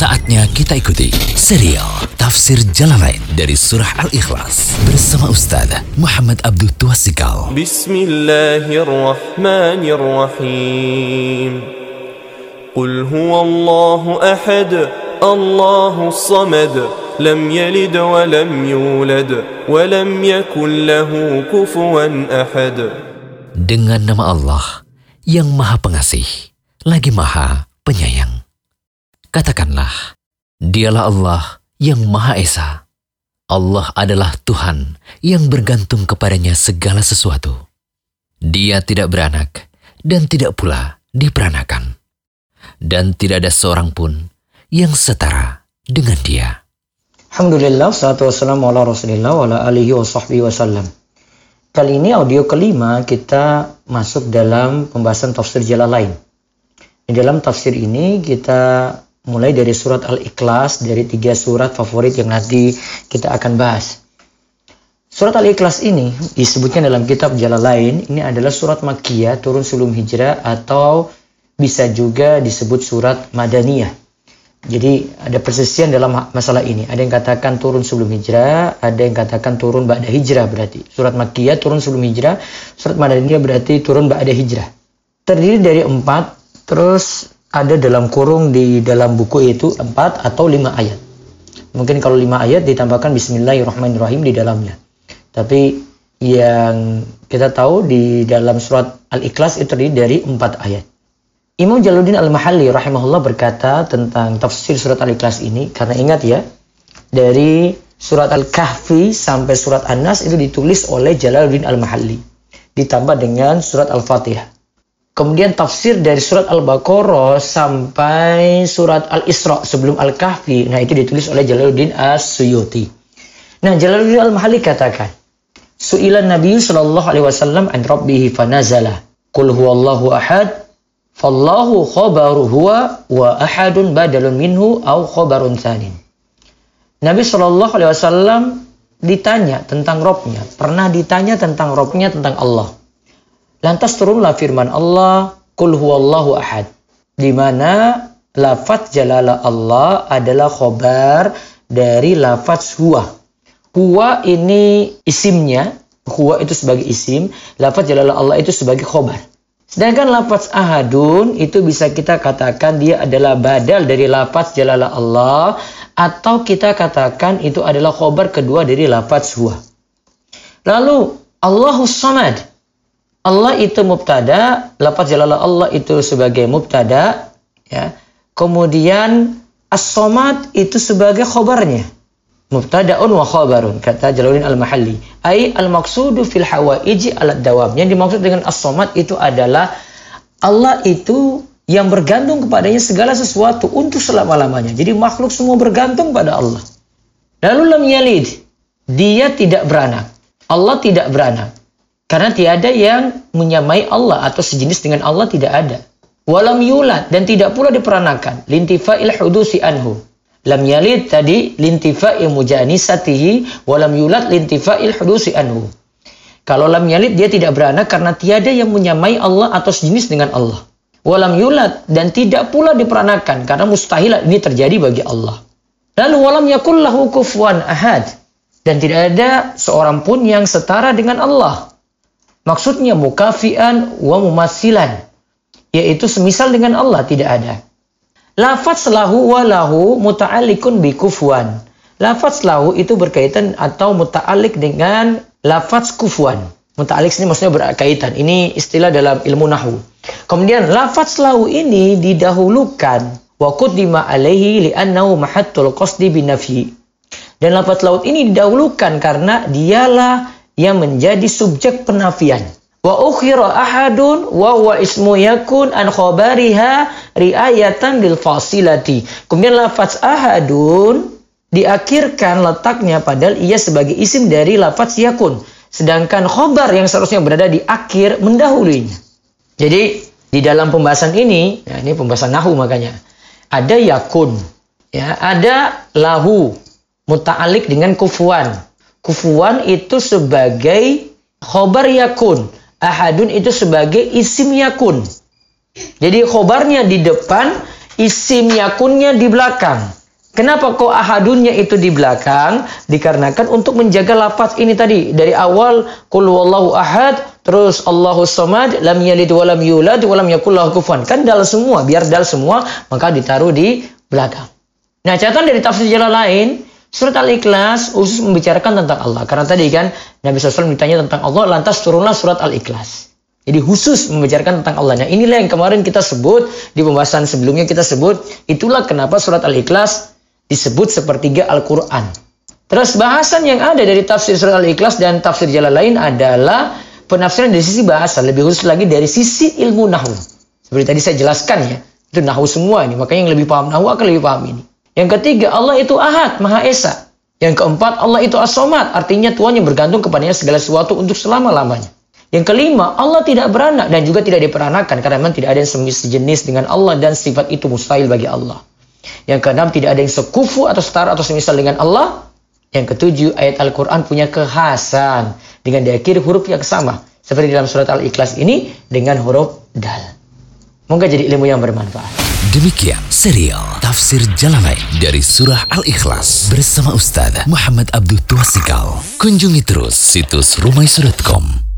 Saatnya kita ikuti serial Tafsir Jalalain dari Surah Al-Ikhlas bersama Ustaz Muhammad Abdul Tuasikal. Bismillahirrahmanirrahim. Qul huwallahu ahad, Allahu samad, lam yalid wa lam yulad, wa lam yakun lahu kufuwan ahad. Dengan nama Allah yang Maha Pengasih, lagi Maha Penyayang. Katakanlah, dialah Allah yang Maha Esa. Allah adalah Tuhan yang bergantung kepadanya segala sesuatu. Dia tidak beranak dan tidak pula diperanakan. Dan tidak ada seorang pun yang setara dengan dia. Alhamdulillah, salatu wassalamu ala rasulillah wa ala alihi wa sahbihi wasallam. Kali ini audio kelima kita masuk dalam pembahasan tafsir lain. Di dalam tafsir ini kita mulai dari surat Al-Ikhlas dari tiga surat favorit yang nanti kita akan bahas. Surat Al-Ikhlas ini disebutnya dalam kitab jalan lain ini adalah surat Makkiyah turun sebelum hijrah atau bisa juga disebut surat Madaniyah. Jadi ada persisian dalam masalah ini. Ada yang katakan turun sebelum hijrah, ada yang katakan turun ba'da hijrah berarti. Surat Makkiyah turun sebelum hijrah, surat Madaniyah berarti turun ba'da hijrah. Terdiri dari empat, terus ada dalam kurung di dalam buku itu empat atau lima ayat. Mungkin kalau lima ayat ditambahkan Bismillahirrahmanirrahim di dalamnya. Tapi yang kita tahu di dalam surat Al-Ikhlas itu terdiri dari empat ayat. Imam Jaluddin Al-Mahalli rahimahullah berkata tentang tafsir surat Al-Ikhlas ini karena ingat ya dari surat Al-Kahfi sampai surat An-Nas itu ditulis oleh Jalaluddin Al-Mahalli ditambah dengan surat Al-Fatihah. Kemudian tafsir dari surat Al-Baqarah sampai surat Al-Isra sebelum Al-Kahfi. Nah, itu ditulis oleh Jalaluddin As-Suyuti. Nah, Jalaluddin Al-Mahali katakan, Su'ilan Nabi sallallahu alaihi wasallam an rabbihi fanazala. Qul huwallahu ahad. Fallahu khabaru huwa wa ahadun badalun minhu au khabarun tsanin. Nabi sallallahu alaihi wasallam ditanya tentang Robnya. Pernah ditanya tentang Robnya tentang Allah. Lantas turunlah firman Allah, Qul huwallahu ahad. Di mana lafaz jalala Allah adalah khobar dari lafaz huwa. Huwa ini isimnya, huwa itu sebagai isim, lafaz jalala Allah itu sebagai khobar. Sedangkan lafaz ahadun itu bisa kita katakan dia adalah badal dari lafaz jalala Allah atau kita katakan itu adalah khobar kedua dari lafaz huwa. Lalu Allahus Samad Allah itu mubtada, lafaz jalalah Allah itu sebagai mubtada, ya. Kemudian as-somad itu sebagai khobarnya. Mubtada'un wa khabarun kata Jalaluddin Al-Mahalli. Ai al-maqsudu fil hawaiji ala dawam. Yang dimaksud dengan as-somad itu adalah Allah itu yang bergantung kepadanya segala sesuatu untuk selama-lamanya. Jadi makhluk semua bergantung pada Allah. Lalu lam yalid. Dia tidak beranak. Allah tidak beranak. Karena tiada yang menyamai Allah atau sejenis dengan Allah tidak ada. Walam yulad dan tidak pula diperanakan. Lintifa'il hudusi anhu. Lam yalid tadi lintifa'il mujanisatihi. Walam yulad lintifa'il hudusi anhu. Kalau lam yalid dia tidak beranak karena tiada yang menyamai Allah atau sejenis dengan Allah. Walam yulad dan tidak pula diperanakan karena mustahil ini terjadi bagi Allah. Lalu walam yakullahu kufuan ahad. Dan tidak ada seorang pun yang setara dengan Allah. Maksudnya mukafian wa mumasilan. Yaitu semisal dengan Allah tidak ada. Lafaz lahu wa lahu muta'alikun bi kufuan. Lafaz lahu itu berkaitan atau muta'alik dengan lafaz kufuan. Muta'alik ini maksudnya berkaitan. Ini istilah dalam ilmu nahu. Kemudian lafaz lahu ini didahulukan wa quddima alaihi li'annahu mahattul qasdi binafi. Dan lafaz laut ini didahulukan karena dialah yang menjadi subjek penafian. Wa ukhira ahadun wa huwa ismu yakun an khabariha riayatan lil fasilati. Kemudian lafaz ahadun diakhirkan letaknya padahal ia sebagai isim dari lafaz yakun. Sedangkan khobar yang seharusnya berada di akhir mendahulunya. Jadi di dalam pembahasan ini, ya ini pembahasan nahu makanya, ada yakun, ya, ada lahu, muta'alik dengan kufuan, Kufuan itu sebagai khobar yakun. Ahadun itu sebagai isim yakun. Jadi khobarnya di depan, isim yakunnya di belakang. Kenapa kok ahadunnya itu di belakang? Dikarenakan untuk menjaga lapas ini tadi dari awal qul wallahu ahad terus Allahu samad lam yalid wa lam yulad wa lam kufuwan. Kan dal semua, biar dal semua maka ditaruh di belakang. Nah, catatan dari tafsir jalan lain Surat Al-Ikhlas khusus membicarakan tentang Allah. Karena tadi kan Nabi SAW ditanya tentang Allah, lantas turunlah surat Al-Ikhlas. Jadi khusus membicarakan tentang Allah. Nah inilah yang kemarin kita sebut, di pembahasan sebelumnya kita sebut, itulah kenapa surat Al-Ikhlas disebut sepertiga Al-Quran. Terus bahasan yang ada dari tafsir surat Al-Ikhlas dan tafsir jalan lain adalah penafsiran dari sisi bahasa, lebih khusus lagi dari sisi ilmu nahu. Seperti tadi saya jelaskan ya, itu nahu semua ini, makanya yang lebih paham nahu akan lebih paham ini. Yang ketiga, Allah itu ahad, maha esa. Yang keempat, Allah itu as-somad, artinya Tuhan yang bergantung kepadanya segala sesuatu untuk selama-lamanya. Yang kelima, Allah tidak beranak dan juga tidak diperanakan karena memang tidak ada yang sejenis dengan Allah dan sifat itu mustahil bagi Allah. Yang keenam, tidak ada yang sekufu atau setara atau semisal dengan Allah. Yang ketujuh, ayat Al-Quran punya kekhasan dengan diakhiri huruf yang sama. Seperti dalam surat Al-Ikhlas ini dengan huruf dal. Moga jadi ilmu yang bermanfaat. Demikian serial Tafsir Jalalain dari Surah Al-Ikhlas bersama Ustaz Muhammad Abdul Tuasikal. Kunjungi terus situs rumaisurutkom